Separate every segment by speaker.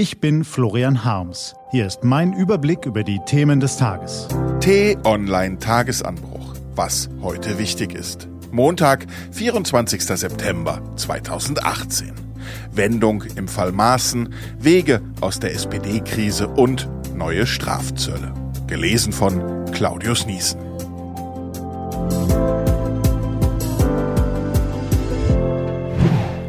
Speaker 1: Ich bin Florian Harms. Hier ist mein Überblick über die Themen des Tages.
Speaker 2: T-Online Tagesanbruch. Was heute wichtig ist. Montag, 24. September 2018. Wendung im Fall Maaßen, Wege aus der SPD-Krise und neue Strafzölle. Gelesen von Claudius Niesen.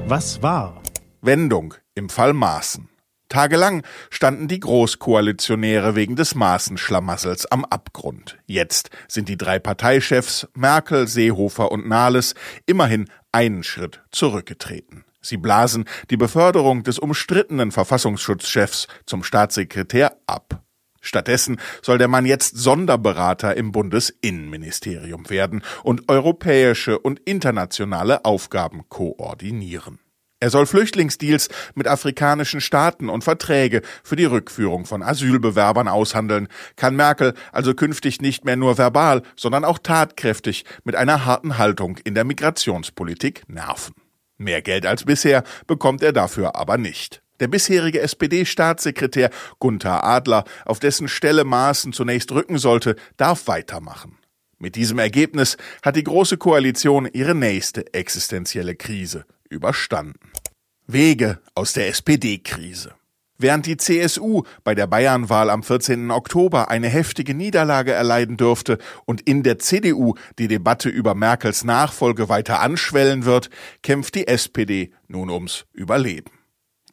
Speaker 1: Was war?
Speaker 2: Wendung im Fall Maaßen. Tagelang standen die Großkoalitionäre wegen des Maßenschlamassels am Abgrund. Jetzt sind die drei Parteichefs Merkel, Seehofer und Nahles immerhin einen Schritt zurückgetreten. Sie blasen die Beförderung des umstrittenen Verfassungsschutzchefs zum Staatssekretär ab. Stattdessen soll der Mann jetzt Sonderberater im Bundesinnenministerium werden und europäische und internationale Aufgaben koordinieren. Er soll Flüchtlingsdeals mit afrikanischen Staaten und Verträge für die Rückführung von Asylbewerbern aushandeln, kann Merkel also künftig nicht mehr nur verbal, sondern auch tatkräftig mit einer harten Haltung in der Migrationspolitik nerven. Mehr Geld als bisher bekommt er dafür aber nicht. Der bisherige SPD-Staatssekretär Gunther Adler, auf dessen Stelle Maaßen zunächst rücken sollte, darf weitermachen. Mit diesem Ergebnis hat die Große Koalition ihre nächste existenzielle Krise überstanden. Wege aus der SPD-Krise. Während die CSU bei der Bayernwahl am 14. Oktober eine heftige Niederlage erleiden dürfte und in der CDU die Debatte über Merkels Nachfolge weiter anschwellen wird, kämpft die SPD nun ums Überleben.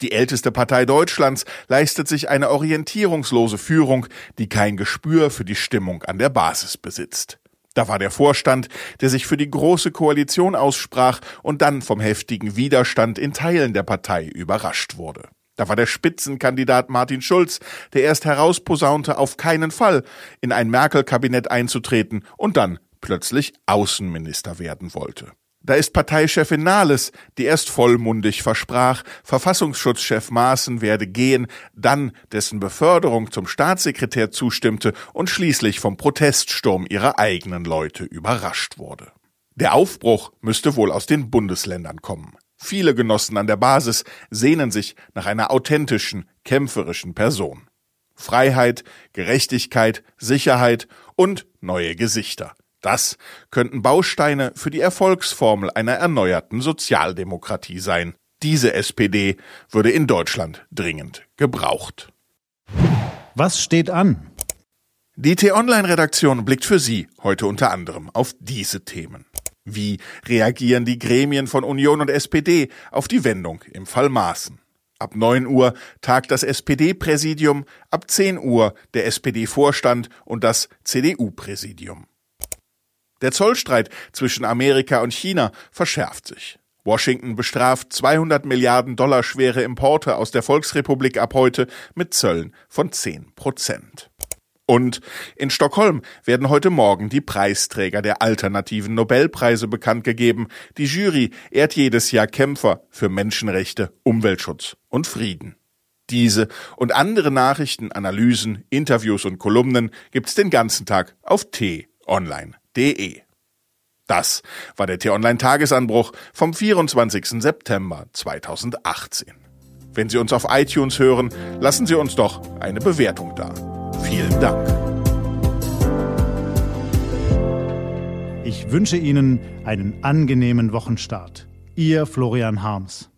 Speaker 2: Die älteste Partei Deutschlands leistet sich eine orientierungslose Führung, die kein Gespür für die Stimmung an der Basis besitzt. Da war der Vorstand, der sich für die Große Koalition aussprach und dann vom heftigen Widerstand in Teilen der Partei überrascht wurde. Da war der Spitzenkandidat Martin Schulz, der erst herausposaunte, auf keinen Fall in ein Merkel-Kabinett einzutreten und dann plötzlich Außenminister werden wollte. Da ist Parteichefin Nahles, die erst vollmundig versprach, Verfassungsschutzchef Maaßen werde gehen, dann dessen Beförderung zum Staatssekretär zustimmte und schließlich vom Proteststurm ihrer eigenen Leute überrascht wurde. Der Aufbruch müsste wohl aus den Bundesländern kommen. Viele Genossen an der Basis sehnen sich nach einer authentischen, kämpferischen Person. Freiheit, Gerechtigkeit, Sicherheit und neue Gesichter. Das könnten Bausteine für die Erfolgsformel einer erneuerten Sozialdemokratie sein. Diese SPD würde in Deutschland dringend gebraucht.
Speaker 1: Was steht an?
Speaker 2: Die T-Online-Redaktion blickt für Sie heute unter anderem auf diese Themen. Wie reagieren die Gremien von Union und SPD auf die Wendung im Fall Maaßen? Ab 9 Uhr tagt das SPD-Präsidium, ab 10 Uhr der SPD-Vorstand und das CDU-Präsidium. Der Zollstreit zwischen Amerika und China verschärft sich. Washington bestraft 200 Milliarden Dollar schwere Importe aus der Volksrepublik ab heute mit Zöllen von 10 Prozent. Und in Stockholm werden heute Morgen die Preisträger der alternativen Nobelpreise bekannt gegeben. Die Jury ehrt jedes Jahr Kämpfer für Menschenrechte, Umweltschutz und Frieden. Diese und andere Nachrichten, Analysen, Interviews und Kolumnen gibt's den ganzen Tag auf t-online t-online.de. Das war der T-Online-Tagesanbruch vom 24. September 2018. Wenn Sie uns auf iTunes hören, lassen Sie uns doch eine Bewertung da. Vielen Dank.
Speaker 1: Ich wünsche Ihnen einen angenehmen Wochenstart. Ihr Florian Harms.